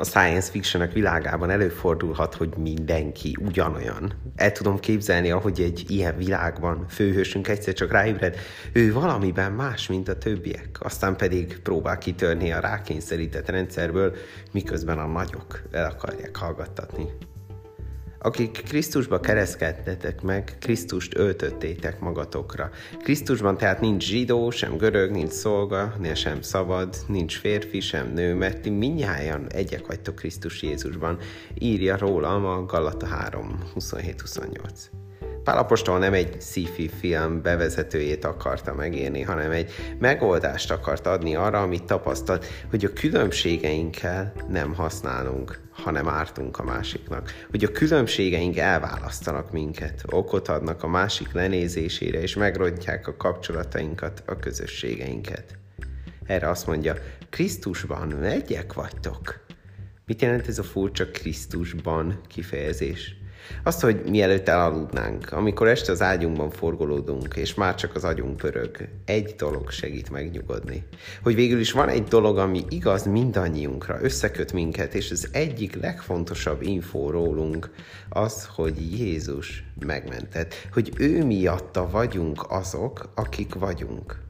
a science fictionek világában előfordulhat, hogy mindenki ugyanolyan. El tudom képzelni, ahogy egy ilyen világban főhősünk egyszer csak ráébred, ő valamiben más, mint a többiek, aztán pedig próbál kitörni a rákényszerített rendszerből, miközben a nagyok el akarják hallgattatni. Akik Krisztusba kereszkedtetek meg, Krisztust öltöttétek magatokra. Krisztusban tehát nincs zsidó, sem görög, nincs szolga, sem szabad, nincs férfi, sem nő, mert ti minnyáján egyek vagytok Krisztus Jézusban, írja rólam a Galata 3, 27-28. Pálapostól nem egy sci-fi film bevezetőjét akarta megírni, hanem egy megoldást akart adni arra, amit tapasztalt, hogy a különbségeinkkel nem használunk, hanem ártunk a másiknak. Hogy a különbségeink elválasztanak minket, okot adnak a másik lenézésére, és megrontják a kapcsolatainkat, a közösségeinket. Erre azt mondja, Krisztusban egyek vagytok. Mit jelent ez a furcsa Krisztusban kifejezés? Azt, hogy mielőtt elaludnánk, amikor este az ágyunkban forgolódunk, és már csak az agyunk pörög, egy dolog segít megnyugodni. Hogy végül is van egy dolog, ami igaz mindannyiunkra, összeköt minket, és az egyik legfontosabb infó rólunk az, hogy Jézus megmentett, hogy ő miatta vagyunk azok, akik vagyunk.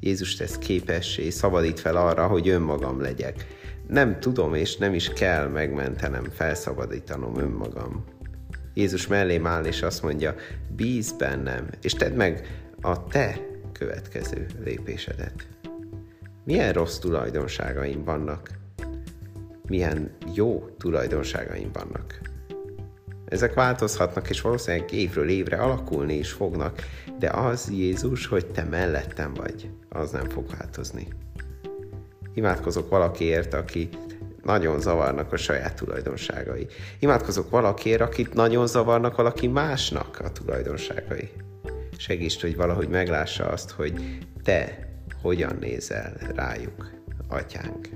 Jézus tesz képessé, szabadít fel arra, hogy önmagam legyek. Nem tudom és nem is kell megmentenem, felszabadítanom önmagam. Jézus mellém áll, és azt mondja, bíz bennem, és tedd meg a te következő lépésedet. Milyen rossz tulajdonságaim vannak? Milyen jó tulajdonságaim vannak? Ezek változhatnak, és valószínűleg évről évre alakulni is fognak, de az Jézus, hogy te mellettem vagy, az nem fog változni. Imádkozok valakiért, aki nagyon zavarnak a saját tulajdonságai. Imádkozok valakiért, akit nagyon zavarnak valaki másnak a tulajdonságai. Segíts, hogy valahogy meglássa azt, hogy te hogyan nézel rájuk, atyánk.